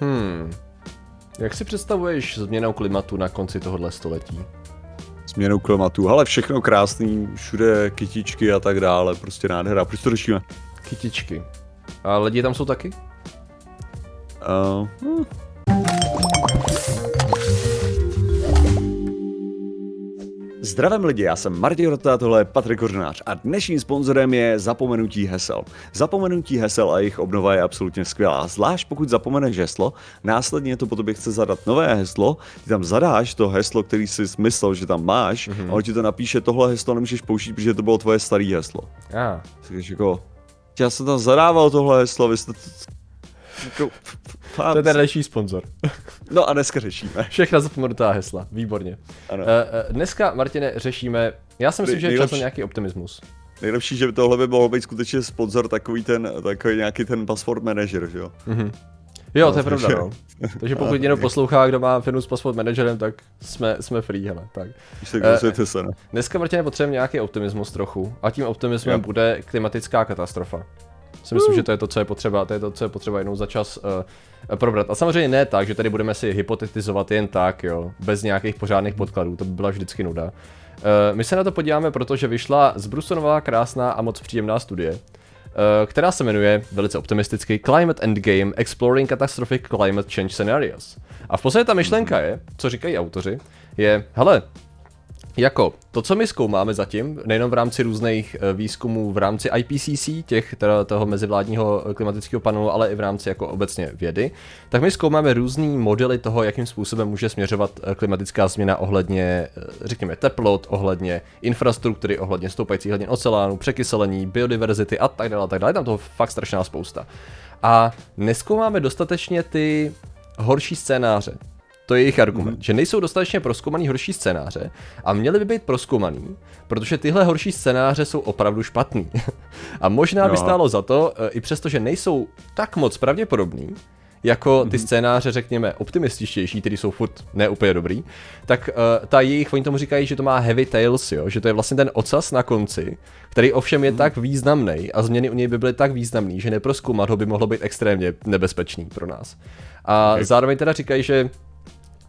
Hmm. Jak si představuješ změnou klimatu na konci tohohle století? Změnou klimatu, ale všechno krásný, všude kytičky a tak dále, prostě nádhera. Proč to řešíme? Kytičky. A lidi tam jsou taky? Uh, hm. Zdravím lidi, já jsem Martin Rota, tohle je Patrik Kořenář a dnešním sponzorem je Zapomenutí hesel. Zapomenutí hesel a jejich obnova je absolutně skvělá, zvlášť pokud zapomeneš heslo, následně to po tobě chce zadat nové heslo, ty tam zadáš to heslo, který jsi myslel, že tam máš, mm-hmm. a on ti to napíše, tohle heslo nemůžeš použít, protože to bylo tvoje staré heslo. Ah. Takže jako, já jsem tam zadával tohle heslo, vy jste jako, to je ten další sponzor. No a dneska řešíme. Všechna zapomenutá hesla, výborně. Ano. Uh, uh, dneska, Martine, řešíme, já si myslím, že je často nějaký optimismus. Nejlepší, že tohle by mohl být skutečně sponzor takový ten, takový nějaký ten password manager, že jo? Mm-hmm. Jo, no, to je pravda, no. Takže pokud někdo poslouchá, kdo má firmu s password managerem, tak jsme, jsme free, hele, tak. uh, se, no. Dneska, Martine, potřebujeme nějaký optimismus trochu. A tím optimismem jo. bude klimatická katastrofa si myslím, že to je to, co je potřeba, to je to, co je potřeba jenom za čas uh, probrat. A samozřejmě ne tak, že tady budeme si hypotetizovat jen tak, jo, bez nějakých pořádných podkladů, to by byla vždycky nuda. Uh, my se na to podíváme, protože vyšla z Brusonová krásná a moc příjemná studie, která se jmenuje velice optimisticky Climate Endgame Exploring Catastrophic Climate Change Scenarios. A v podstatě ta myšlenka je, co říkají autoři, je, hele, jako to, co my zkoumáme zatím, nejenom v rámci různých eh, výzkumů v rámci IPCC, těch teda toho mezivládního klimatického panelu, ale i v rámci jako obecně vědy, tak my zkoumáme různé modely toho, jakým způsobem může směřovat eh, klimatická změna ohledně, eh, řekněme, teplot, ohledně infrastruktury, ohledně stoupajících hladin oceánů, překyselení, biodiverzity a tak dále, tak dále. Tam toho fakt strašná spousta. A neskoumáme dostatečně ty horší scénáře. To je jejich argument, mm. že nejsou dostatečně proskoumaný horší scénáře a měly by být proskoumaný, protože tyhle horší scénáře jsou opravdu špatný. a možná by stálo za to, e, i přesto, že nejsou tak moc pravděpodobný, jako ty mm-hmm. scénáře, řekněme, optimističtější, které jsou furt neúplně dobrý, tak uh, ta jejich, oni tomu říkají, že to má heavy tails, jo? že to je vlastně ten ocas na konci, který ovšem je mm-hmm. tak významný a změny u něj by byly tak významný, že neproskoumat ho by mohlo být extrémně nebezpečný pro nás. A okay. zároveň teda říkají, že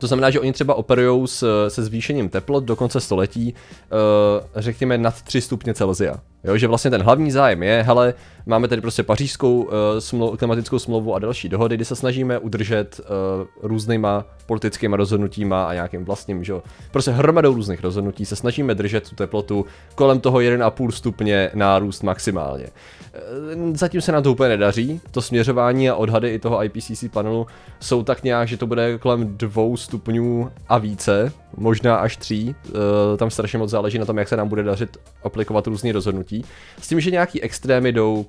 to znamená, že oni třeba operují se zvýšením teplot do konce století, uh, řekněme, nad 3 stupně Celsia. Jo, že vlastně ten hlavní zájem je, hele, máme tady prostě pařížskou uh, smlou, klimatickou smlouvu a další dohody, kdy se snažíme udržet uh, různýma politickými rozhodnutíma a nějakým vlastním, že jo, prostě hromadou různých rozhodnutí se snažíme držet tu teplotu kolem toho 1,5 stupně nárůst maximálně. Uh, zatím se nám to úplně nedaří, to směřování a odhady i toho IPCC panelu jsou tak nějak, že to bude kolem 2 stupňů a více, možná až 3, uh, tam strašně moc záleží na tom, jak se nám bude dařit aplikovat různé rozhodnutí s tím, že nějaký extrémy jdou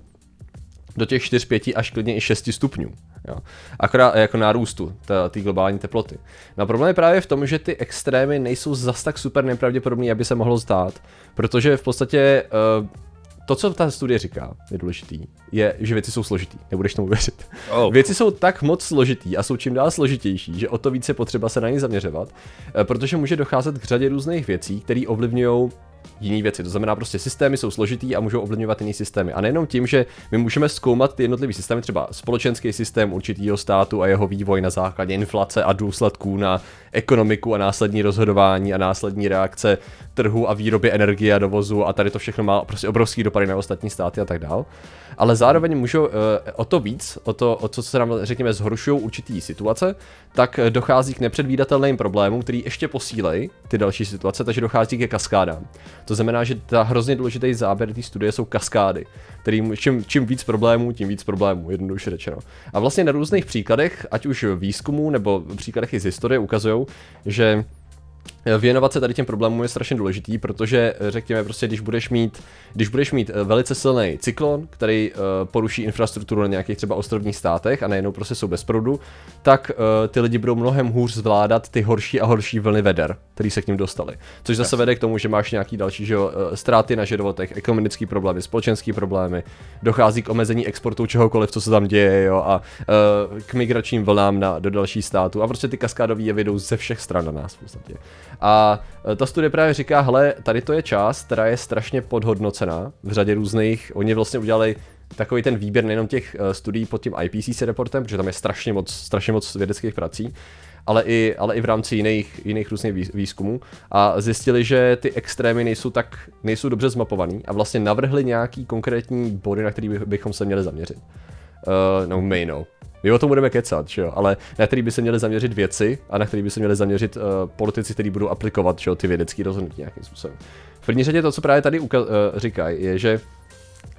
do těch 4, 5 až klidně i 6 stupňů. Jo. Akorát jako nárůstu té globální teploty. No problém je právě v tom, že ty extrémy nejsou zas tak super nepravděpodobný, aby se mohlo zdát, protože v podstatě uh, to, co ta studie říká, je důležitý, je, že věci jsou složitý. Nebudeš tomu věřit. Oh. Věci jsou tak moc složitý a jsou čím dál složitější, že o to více potřeba se na ně zaměřovat, eh, protože může docházet k řadě různých věcí, které ovlivňují jiné věci. To znamená, prostě systémy jsou složitý a můžou ovlivňovat jiné systémy. A nejenom tím, že my můžeme zkoumat ty jednotlivé systémy, třeba společenský systém určitého státu a jeho vývoj na základě inflace a důsledků na ekonomiku a následní rozhodování a následní reakce trhu a výroby energie a dovozu a tady to všechno má prostě obrovský dopady na ostatní státy a tak dál. Ale zároveň můžou uh, o to víc, o to, o co se nám, řekněme, zhoršují určitý situace, tak dochází k nepředvídatelným problémům, který ještě posílejí ty další situace, takže dochází ke kaskádám. To znamená, že ta hrozně důležitý záběr té studie jsou kaskády, kterým čím, čím víc problémů, tím víc problémů, jednoduše řečeno. A vlastně na různých příkladech, ať už výzkumu nebo příkladech i z historie, ukazují, že Věnovat se tady těm problémům je strašně důležitý, protože řekněme prostě, když budeš mít, když budeš mít eh, velice silný cyklon, který uh, poruší infrastrukturu na nějakých třeba ostrovních státech a nejenom prostě jsou bez proudu, tak uh, ty lidi budou mnohem hůř zvládat ty horší a horší vlny veder, které se k ním dostaly. Což zase vede k tomu, že máš nějaký další že, uh, ztráty na životech, ekonomické problémy, společenské problémy, dochází k omezení exportu čehokoliv, co se tam děje, jo, a uh, k migračním vlnám na, do dalších států. A prostě ty kaskádové jevy jdou ze všech stran na nás v podstatě. A e, ta studie právě říká, hele, tady to je část, která je strašně podhodnocená v řadě různých, oni vlastně udělali takový ten výběr nejenom těch uh, studií pod tím IPCC reportem, protože tam je strašně moc, strašně moc vědeckých prací, ale i, ale i v rámci jiných, jiných různých výzkumů a zjistili, že ty extrémy nejsou tak, nejsou dobře zmapovaný a vlastně navrhli nějaký konkrétní body, na který bychom se měli zaměřit. Uh, no, my no. My o tom budeme kecat, že jo? ale na který by se měli zaměřit věci a na který by se měli zaměřit uh, politici, kteří budou aplikovat že jo, ty vědecké rozhodnutí nějakým způsobem. V první řadě to, co právě tady uka- uh, říkají, je, že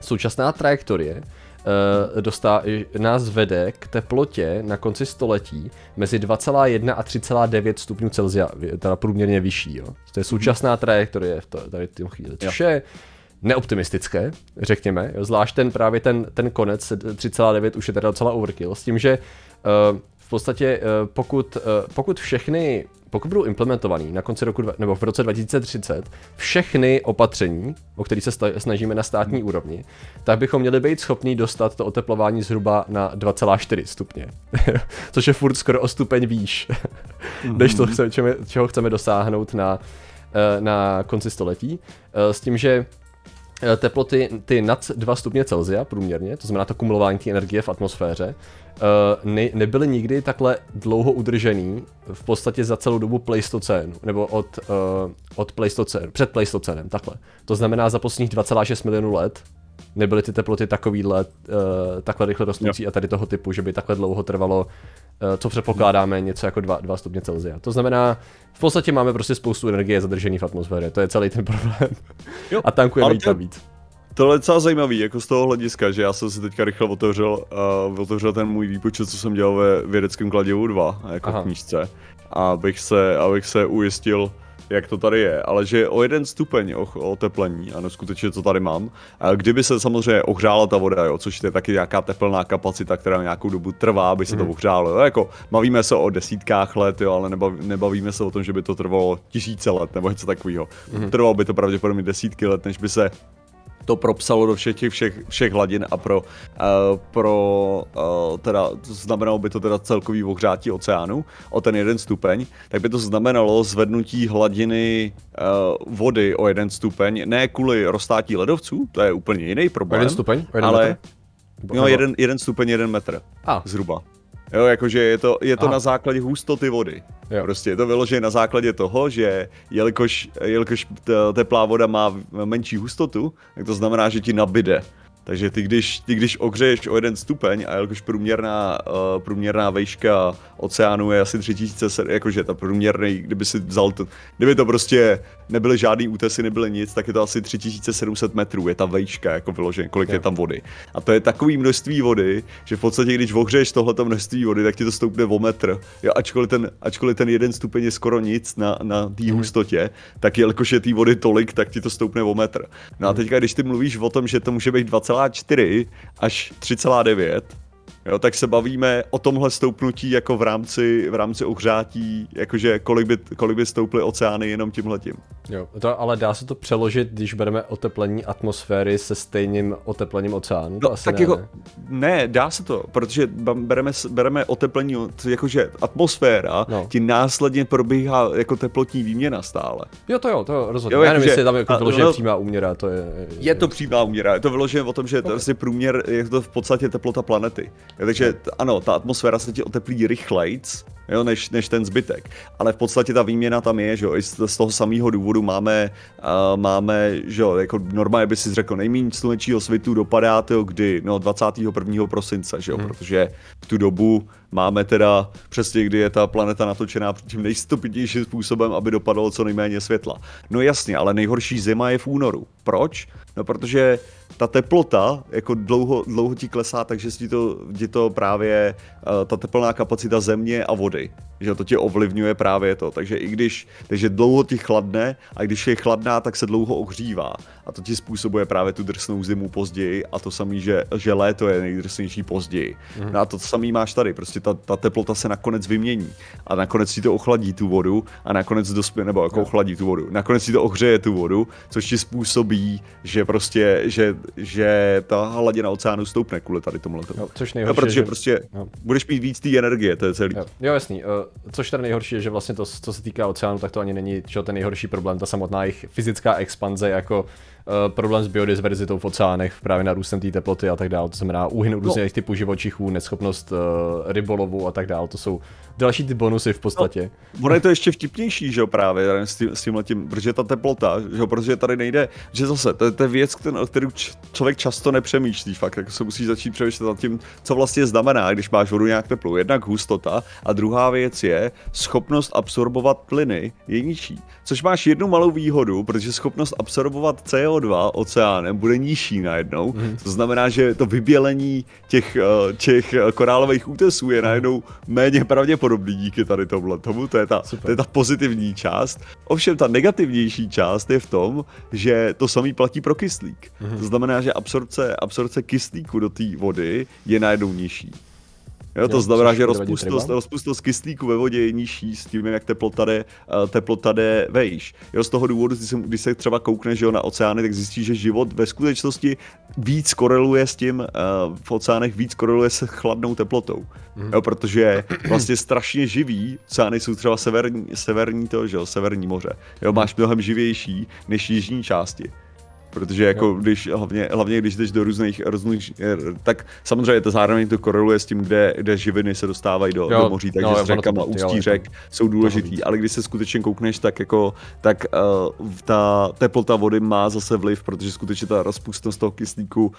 současná trajektorie uh, dostá, nás vede k teplotě na konci století mezi 2,1 a 3,9 stupňů Celsia, teda průměrně vyšší. Jo? To je současná trajektorie v tady v chvíli, což je neoptimistické, řekněme, jo? zvlášť ten právě ten, ten konec 3,9 už je teda docela overkill, s tím, že uh, v podstatě uh, pokud, uh, pokud všechny pokud budou implementovaný na konci roku, nebo v roce 2030, všechny opatření, o kterých se snažíme na státní úrovni, tak bychom měli být schopni dostat to oteplování zhruba na 2,4 stupně. Což je furt skoro o stupeň výš, než to, mhm. chceme, čeho chceme dosáhnout na, na konci století. S tím, že teploty ty nad 2 stupně Celsia průměrně, to znamená to kumulování té energie v atmosféře, uh, ne, nebyly nikdy takhle dlouho udržený v podstatě za celou dobu Pleistocénu, nebo od, uh, od Pleistocénu, před Pleistocénem, takhle. To znamená za posledních 2,6 milionů let nebyly ty teploty takovýhle, uh, takhle rychle rostoucí a tady toho typu, že by takhle dlouho trvalo, uh, co předpokládáme, něco jako 2, 2 stupně Celsia. To znamená, v podstatě máme prostě spoustu energie zadržený v atmosféře, to je celý ten problém. Jo, a tankujeme jí tam víc. Tohle je docela zajímavý, jako z toho hlediska, že já jsem si teďka rychle otevřel, uh, otevřel ten můj výpočet, co jsem dělal ve vědeckém kladivu 2, jako Aha. knížce, abych se, abych se ujistil, jak to tady je, ale že o jeden stupeň o, oteplení, ano, skutečně to tady mám, a kdyby se samozřejmě ohřála ta voda, jo, což je taky nějaká teplná kapacita, která nějakou dobu trvá, aby se to mhm. ohřálo, jo, jako bavíme se o desítkách let, jo, ale nebav, nebavíme se o tom, že by to trvalo tisíce let nebo něco takového. Mm. Trvalo by to pravděpodobně desítky let, než by se to propsalo do všech těch všech, všech hladin a pro, uh, pro uh, teda, znamenalo by to teda celkový ohřátí oceánu o ten jeden stupeň, tak by to znamenalo zvednutí hladiny uh, vody o jeden stupeň, ne kvůli roztátí ledovců, to je úplně jiný problém. O jeden stupeň? O jeden ale, metr? No, jeden, jeden stupeň, jeden metr. A. Zhruba. Jo, jakože je to, je to na základě hustoty vody. Jo. Prostě je to vyložené na základě toho, že jelikož, jelikož teplá voda má menší hustotu, tak to znamená, že ti nabide. Takže ty když, ty když ohřeješ o jeden stupeň a jakož průměrná, uh, průměrná vejška oceánu je asi 3000, jakože ta průměrný, kdyby si vzal to, kdyby to prostě nebyly žádný útesy, nebyly nic, tak je to asi 3700 metrů, je ta vejška jako vyloženě, kolik je. je tam vody. A to je takový množství vody, že v podstatě, když ohřeješ tohleto množství vody, tak ti to stoupne o metr. Jo, ačkoliv, ten, ačkoliv ten jeden stupeň je skoro nic na, na té hmm. hustotě, tak jelikož je té vody tolik, tak ti to stoupne o metr. No a mhm. teďka, když ty mluvíš o tom, že to může být 2,4 až 3,9, Jo, tak se bavíme o tomhle stoupnutí jako v rámci, v rámci ohřátí, jakože kolik by, kolik by stouply oceány jenom tímhletím. Jo, to, ale dá se to přeložit, když bereme oteplení atmosféry se stejným oteplením oceánu? No, tak ne, jako, ne. ne, dá se to, protože bereme, bereme oteplení, jakože atmosféra, no. ti následně probíhá jako teplotní výměna stále. Jo, to jo, to rozhodně. Jo, Já nevím, jestli je tam jako vyloženě no, přímá úměra, to je... Je, je to přímá úměra, je to vyložené o tom, že okay. to je průměr, je to v podstatě teplota planety. Takže ano, ta atmosféra se ti oteplí rychlejc, jo, než, než ten zbytek. Ale v podstatě ta výměna tam je, že jo, i z, z toho samého důvodu máme, uh, máme, že jo, jako normálně by si řekl, nejméně slunečního svitu dopadá to kdy, no 21. prosince, že jo, hmm. protože v tu dobu máme teda přesně, kdy je ta planeta natočená tím nejstupidnějším způsobem, aby dopadalo co nejméně světla. No jasně, ale nejhorší zima je v únoru. Proč? No protože ta teplota jako dlouho, dlouho ti klesá, takže ti to, ti to právě uh, ta teplná kapacita země a vody, že to tě ovlivňuje právě to. Takže i když, takže dlouho ti chladne a když je chladná, tak se dlouho ohřívá. A to ti způsobuje právě tu drsnou zimu později a to samý, že, že léto je nejdrsnější později. Mm. No a to samý máš tady, prostě ta, ta teplota se nakonec vymění a nakonec ti to ochladí tu vodu a nakonec dospě, nebo jako ochladí tu vodu, nakonec ti to ohřeje tu vodu, což ti způsobí, že prostě, že že ta hladina oceánu stoupne kvůli tady tomu Jo, což nejhorší, no, protože že... prostě jo. budeš mít víc té energie, to je celý. Jo, jo jasný. Uh, což tady nejhorší je, že vlastně to, co se týká oceánu, tak to ani není čo ten nejhorší problém, ta samotná jejich fyzická expanze jako problém s biodiverzitou v oceánech, právě na růstem té teploty a tak dále. To znamená úhyn různých no. typů živočichů, neschopnost uh, rybolovu a tak dále. To jsou další ty bonusy v podstatě. No, ono je to ještě vtipnější, že jo, právě s, tím, s tím letím, protože ta teplota, že jo, protože tady nejde, že zase, to, to je věc, o kterou člověk často nepřemýšlí, fakt, tak se musí začít přemýšlet nad tím, co vlastně znamená, když máš vodu nějak teplou. Jednak hustota a druhá věc je schopnost absorbovat plyny je nižší. Což máš jednu malou výhodu, protože schopnost absorbovat CO2 oceánem bude nižší najednou. Mm. To znamená, že to vybělení těch, eh, těch korálových útesů je najednou méně pravděpodobný díky tady tomuhle tomu. To je, ta, to je ta pozitivní část. Ovšem ta negativnější část je v tom, že to samý platí pro kyslík. Mm. To znamená, že absorpce, absorpce kyslíku do té vody je najednou nižší. Jo, to znamená, že rozpustnost, rozpustnost kyslíku ve vodě je nižší s tím, jak teplota jde, eh, teplota jde vejš. Jo, z toho důvodu, když se, když se třeba koukneš jo, na oceány, tak zjistíš, že život ve skutečnosti víc koreluje s tím, uh, v oceánech víc koreluje se chladnou teplotou. Mm. Jo, protože vlastně strašně živý, oceány jsou třeba severní, severní to, že jo, severní moře. Jo, máš mnohem živější než jižní části. Protože jako jo. když, hlavně, hlavně když jdeš do různých, různých, tak samozřejmě to zároveň to koreluje s tím, kde, kde živiny se dostávají do, jo, do moří, takže no, s řekama, ústí řek jsou důležitý, ale když se skutečně koukneš, tak jako, tak uh, ta teplota vody má zase vliv, protože skutečně ta rozpustnost toho kyslíku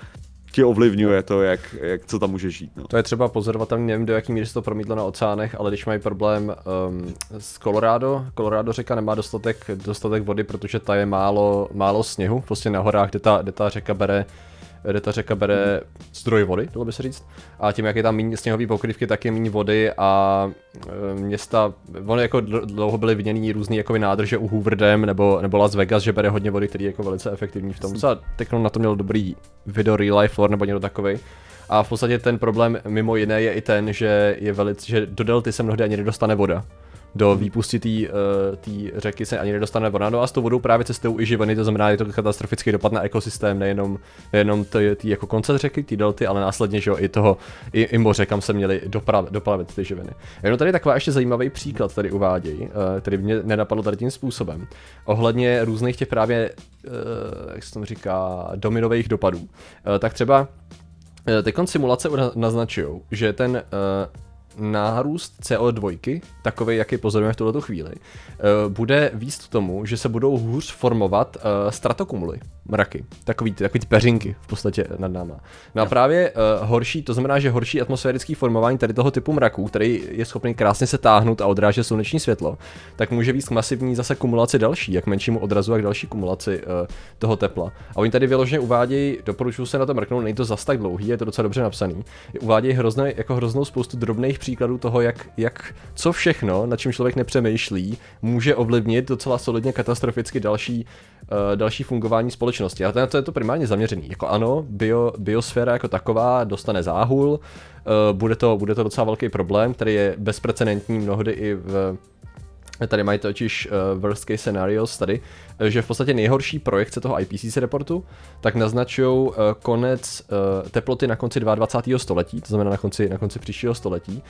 ti ovlivňuje to, jak, jak co tam může žít. No. To je třeba pozorovatelný, nevím do jaký míry se to promítlo na oceánech, ale když mají problém um, s Colorado, Colorado řeka nemá dostatek, dostatek vody, protože ta je málo, málo sněhu, prostě na horách, kde ta, kde ta řeka bere kde ta řeka bere zdroj vody, dalo by se říct. A tím, jak je tam méně sněhové pokrývky, tak je méně vody a e, města, ono jako dlouho byly viděný různý jako nádrže u Hooverdam nebo, nebo Las Vegas, že bere hodně vody, který je jako velice efektivní v tom. A Tekno na to měl dobrý video Real Life Lore nebo něco takový. A v podstatě ten problém mimo jiné je i ten, že je velice, že do delty se mnohdy ani nedostane voda do výpusti té uh, řeky se ani nedostane voda. No a s tou vodou právě cestou i živiny, to znamená, je to katastrofický dopad na ekosystém, nejenom, nejenom ty, ty jako konce řeky, ty delty, ale následně, že jo, i toho, i, i moře, kam se měli dopravit, dopravit ty živiny. Jenom tady taková ještě zajímavý příklad tady uvádějí, uh, který mě nenapadlo tady tím způsobem. Ohledně různých těch právě, uh, jak se tomu říká, dominových dopadů. Tak třeba Teď simulace naznačují, že ten nárůst CO2, takový, jaký pozorujeme v tuto chvíli, eh, bude víc tomu, že se budou hůř formovat uh, stratokumuly, mraky, takový takový ty peřinky v podstatě nad náma. No a právě uh, horší, to znamená, že horší atmosférický formování tady toho typu mraků, který je schopný krásně se táhnout a odrážet sluneční světlo, tak může víc k masivní zase kumulaci další, jak menšímu odrazu, jak další kumulaci toho tepla. A oni tady vyloženě uvádějí, doporučuji se na to mrknout, není to zas tak dlouhý, je to docela dobře napsaný. Uvádějí hrozné, jako hroznou spoustu drobných příkladů toho, jak, jak co všechno, na čím člověk nepřemýšlí, může ovlivnit docela solidně katastroficky další, uh, další fungování společnosti. A to je to primárně zaměřený. Jako ano, bio, biosféra jako taková dostane záhul, uh, bude, to, bude to docela velký problém, který je bezprecedentní mnohdy i v Tady mají totiž uh, worst case scenarios tady, že v podstatě nejhorší projekce toho IPCC reportu, tak naznačují uh, konec uh, teploty na konci 22. století, to znamená na konci, na konci příštího století,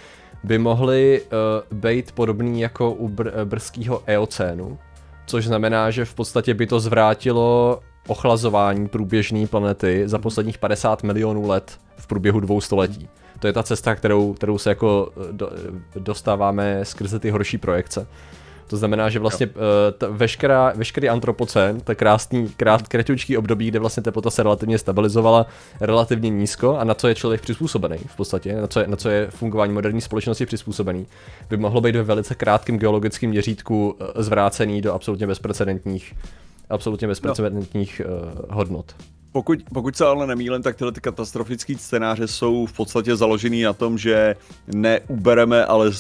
by mohly uh, být podobný jako u br- brzkého eocénu, což znamená, že v podstatě by to zvrátilo ochlazování průběžné planety za posledních 50 milionů let v průběhu dvou století. To je ta cesta, kterou, kterou se jako do, dostáváme skrze ty horší projekce. To znamená, že vlastně uh, ta, veškerá, veškerý antropocén, to krásný, krát, kratučký období, kde vlastně teplota se relativně stabilizovala relativně nízko a na co je člověk přizpůsobený v podstatě, na co je, na co je fungování moderní společnosti přizpůsobený, by mohlo být ve velice krátkém geologickém měřítku zvrácený do absolutně bezprecedentních absolutně bezprecedentních no. uh, hodnot. Pokud, pokud se ale nemýlím, tak tyhle ty katastrofické scénáře jsou v podstatě založený na tom, že neubereme, ale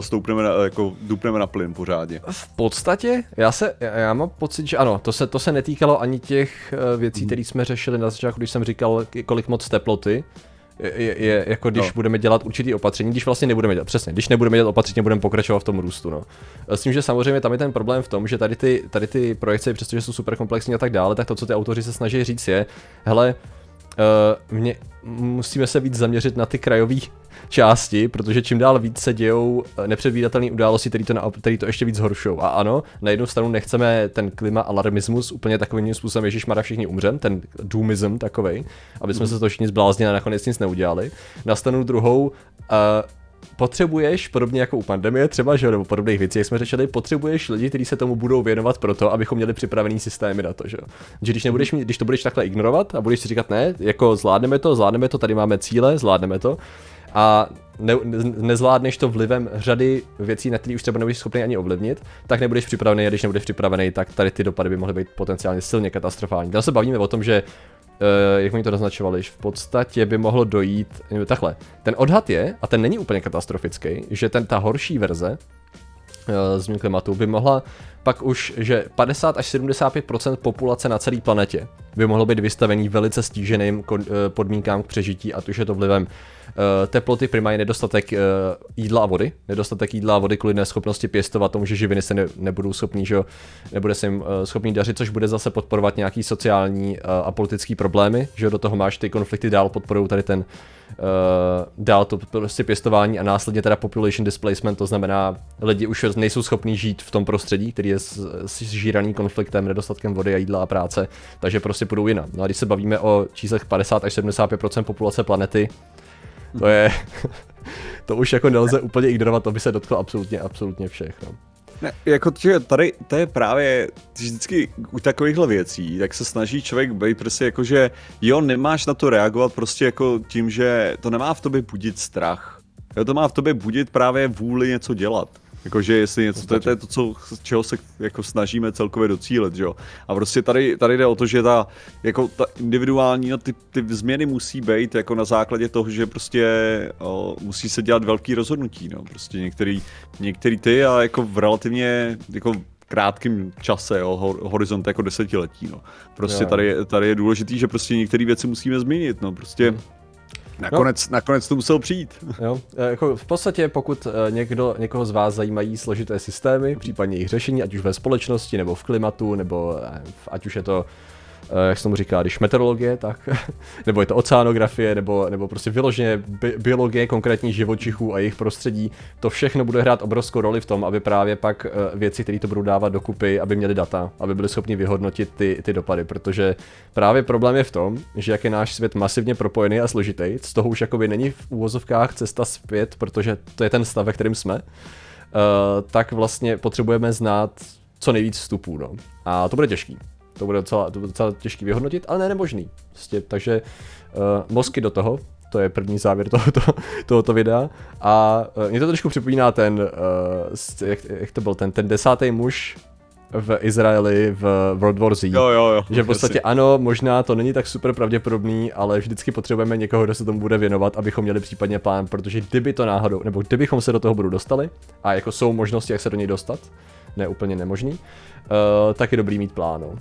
stoupneme na, jako dupneme na plyn pořádně. V podstatě, já se, já mám pocit, že ano, to se, to se netýkalo ani těch eh, věcí, hmm. které jsme řešili na začátku, když jsem říkal, kolik moc teploty, je, je jako když no. budeme dělat určitý opatření, když vlastně nebudeme dělat, přesně, když nebudeme dělat opatření, budeme pokračovat v tom růstu. No. S tím, že samozřejmě tam je ten problém v tom, že tady ty, tady ty projekce, přestože jsou super komplexní a tak dále, tak to, co ty autoři se snaží říct, je, hele, mě, musíme se víc zaměřit na ty krajové části, protože čím dál víc se dějou eh, nepředvídatelné události, které to, který to ještě víc zhoršují. A ano, na jednu stranu nechceme ten klima alarmismus úplně takovým způsobem, Ježíš Mara všichni umřem, ten doomism takovej, aby jsme mm. se to všichni zbláznili a nakonec nic neudělali. Na stranu druhou, uh, potřebuješ, podobně jako u pandemie třeba, že nebo podobných věcí, jak jsme řešili, potřebuješ lidi, kteří se tomu budou věnovat proto, abychom měli připravený systémy na to, že Že když, nebudeš mít, když to budeš takhle ignorovat a budeš si říkat, ne, jako zvládneme to, zvládneme to, tady máme cíle, zvládneme to, a ne, ne, nezvládneš to vlivem řady věcí, na které už třeba nebudeš schopný ani ovlivnit, tak nebudeš připravený a když nebudeš připravený, tak tady ty dopady by mohly být potenciálně silně katastrofální. Tady se bavíme o tom, že Uh, jak mi to naznačovali, v podstatě by mohlo dojít, takhle, ten odhad je, a ten není úplně katastrofický, že ten, ta horší verze změn klimatu by mohla pak už, že 50 až 75% populace na celé planetě by mohlo být vystavený velice stíženým eh, podmínkám k přežití, a už je to vlivem uh, teploty, primárně nedostatek jídla a vody, nedostatek jídla a vody kvůli neschopnosti pěstovat tomu, že živiny se ne, nebudou schopný, že nebude se jim schopný dařit, což bude zase podporovat nějaký sociální a politický problémy, že do toho máš ty konflikty dál podporují tady ten dál to prostě pěstování a následně teda population displacement, to znamená lidi už nejsou schopní žít v tom prostředí, který je zžíraný konfliktem, nedostatkem vody a jídla a práce, takže prostě půjdou jinam. No a když se bavíme o číslech 50 až 75% populace planety, to je, to už jako nelze úplně ignorovat, to by se dotklo absolutně, absolutně všech. No. Ne, jako tady to je právě vždycky u takovýchhle věcí, tak se snaží člověk být prostě jako, že jo, nemáš na to reagovat prostě jako tím, že to nemá v tobě budit strach. Jo, to má v tobě budit právě vůli něco dělat. Jakože jestli něco, to je, to je to, co, čeho se jako snažíme celkově docílit, jo. A prostě tady, tady jde o to, že ta, jako ta individuální, no, ty, ty změny musí být jako na základě toho, že prostě o, musí se dělat velký rozhodnutí, no. Prostě některý, některý ty a jako v relativně, jako krátkém čase, jo, horizont jako desetiletí, no. Prostě tady, tady je důležitý, že prostě některé věci musíme změnit, no. Prostě hmm Nakonec, no. nakonec to muselo přijít. Jo, e, jako v podstatě, pokud e, někdo, někoho z vás zajímají složité systémy, případně jejich řešení, ať už ve společnosti, nebo v klimatu, nebo e, ať už je to jak se tomu říká, když meteorologie, tak, nebo je to oceánografie, nebo, nebo prostě vyloženě bi- biologie konkrétních živočichů a jejich prostředí, to všechno bude hrát obrovskou roli v tom, aby právě pak eh, věci, které to budou dávat dokupy, aby měly data, aby byli schopni vyhodnotit ty, ty dopady, protože právě problém je v tom, že jak je náš svět masivně propojený a složitý, z toho už jakoby není v úvozovkách cesta zpět, protože to je ten stav, ve kterém jsme, uh, tak vlastně potřebujeme znát co nejvíc vstupů, no. A to bude těžký. To bude docela, to bude docela těžký vyhodnotit, ale ne nemožný. Prostě, takže uh, mozky do toho, to je první závěr tohoto, tohoto videa. A uh, mě to trošku připomíná ten, uh, jak, jak to byl, ten, ten desátý muž v Izraeli v World War Z. Jo, jo, jo. Že v podstatě ano, možná to není tak super pravděpodobný, ale vždycky potřebujeme někoho, kdo se tomu bude věnovat, abychom měli případně plán, protože kdyby to náhodou, nebo kdybychom se do toho budu dostali, a jako jsou možnosti, jak se do něj dostat, ne úplně nemožný, uh, tak je dobrý mít plán. No.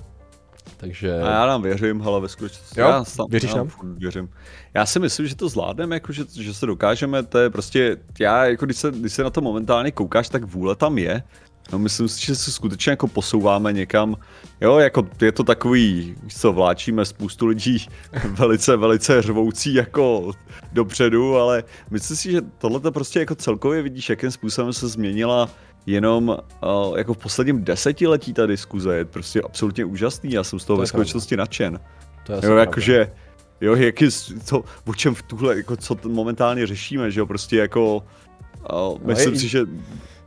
Takže... A já nám věřím, ale ve skutečnosti. Jo? Já sam, Věříš nám? Věřím. Já si myslím, že to zvládneme, jako že, že se dokážeme, to je prostě, já jako když se, když se na to momentálně koukáš, tak vůle tam je. No myslím si, že se skutečně jako posouváme někam, jo, jako je to takový, co vláčíme spoustu lidí velice, velice řvoucí jako dopředu, ale myslím si, že tohle prostě jako celkově vidíš, jakým způsobem se změnila jenom uh, jako v posledním desetiletí ta diskuze je prostě absolutně úžasný, já jsem z toho to ve skutečnosti nadšen. To je jo, jakože, jo, jak je, to, o čem v tuhle, jako co momentálně řešíme, že jo, prostě jako, uh, myslím no, si, že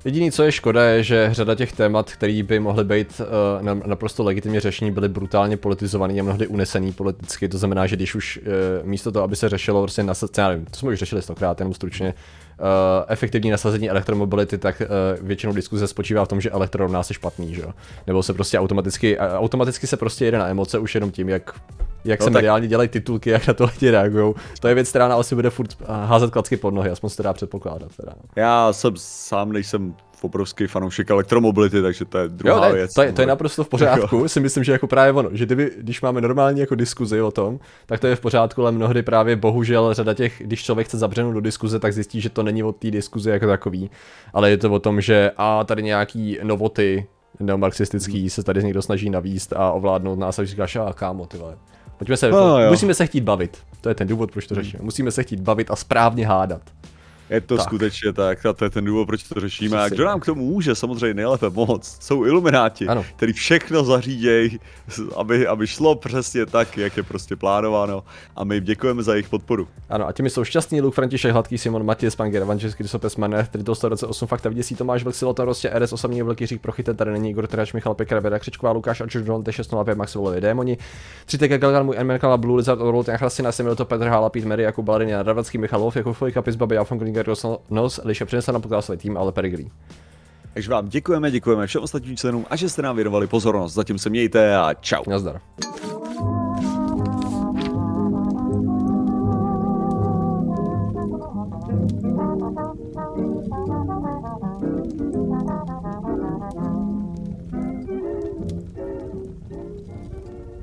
Jediný, co je škoda, je, že řada těch témat, které by mohly být uh, naprosto legitimně řešení, byly brutálně politizovaný a mnohdy unesený politicky. To znamená, že když už uh, místo toho, aby se řešilo prostě na já nevím, to jsme už řešili stokrát, jenom stručně, efektivní nasazení elektromobility, tak uh, většinou diskuze spočívá v tom, že elektro rovná se špatný, že jo? Nebo se prostě automaticky, automaticky se prostě jede na emoce už jenom tím, jak jak no, se tak... mediálně dělají titulky, jak na to lidi reagují. To je věc, která asi bude furt házet klacky pod nohy, aspoň se to dá předpokládat. Teda. Já jsem sám nejsem obrovský fanoušek elektromobility, takže to je druhá jo, ne, věc. To je, to je naprosto v pořádku, jo. si myslím, že jako právě ono, že kdyby, když máme normální jako diskuzi o tom, tak to je v pořádku, ale mnohdy právě bohužel řada těch, když člověk chce zabřenout do diskuze, tak zjistí, že to není o té diskuzi jako takový, ale je to o tom, že a tady nějaký novoty neomarxistický hmm. se tady někdo snaží navíst a ovládnout nás a říkáš, a kámo, ty vole Pojďme se, No, musíme se chtít bavit. To je ten důvod, proč to řešíme. Musíme se chtít bavit a správně hádat. Je to Tak. skutečně tak, a to je ten důvod, proč to řešíme. A kdo nám k tomu může samozřejmě nejlépe pomoct, jsou ilumináti, Ano. který všechno zařídějí, aby, aby šlo přesně tak, jak je prostě plánováno. A my jim děkujeme za jejich podporu. Ano, a těmi jsou šťastný Luk, František Hladký, Simon, Matěj, Spanger, Evangelský, Krysopes, Mané, Tritos, 128, Fakta, Vděsí, Tomáš, Vlk, Silotan, Rostě, RS, Osamní, Velký Řík, Prochyte, tady není Igor Terač, Michal Pekar, Veda Křičková, Lukáš, Arčur, Don, T605, Maxwellovi, Démoni, 3 TK Galgan, můj Enmerkala, Blue Lizard, Orlout, Jan Chrasina, Semil, Petr Hála, Pít, Mary, Jakub Balarin, Jan Ravacký, Michal Wolf, Jakub Fojka, Pis, Babi, Afon, Klinger, Nos, Liše, přinesl nám potkal svůj tým, ale Peregrí. Takže vám děkujeme, děkujeme všem ostatním členům a že jste nám věnovali pozornost. Zatím se mějte a čau. Nazdar.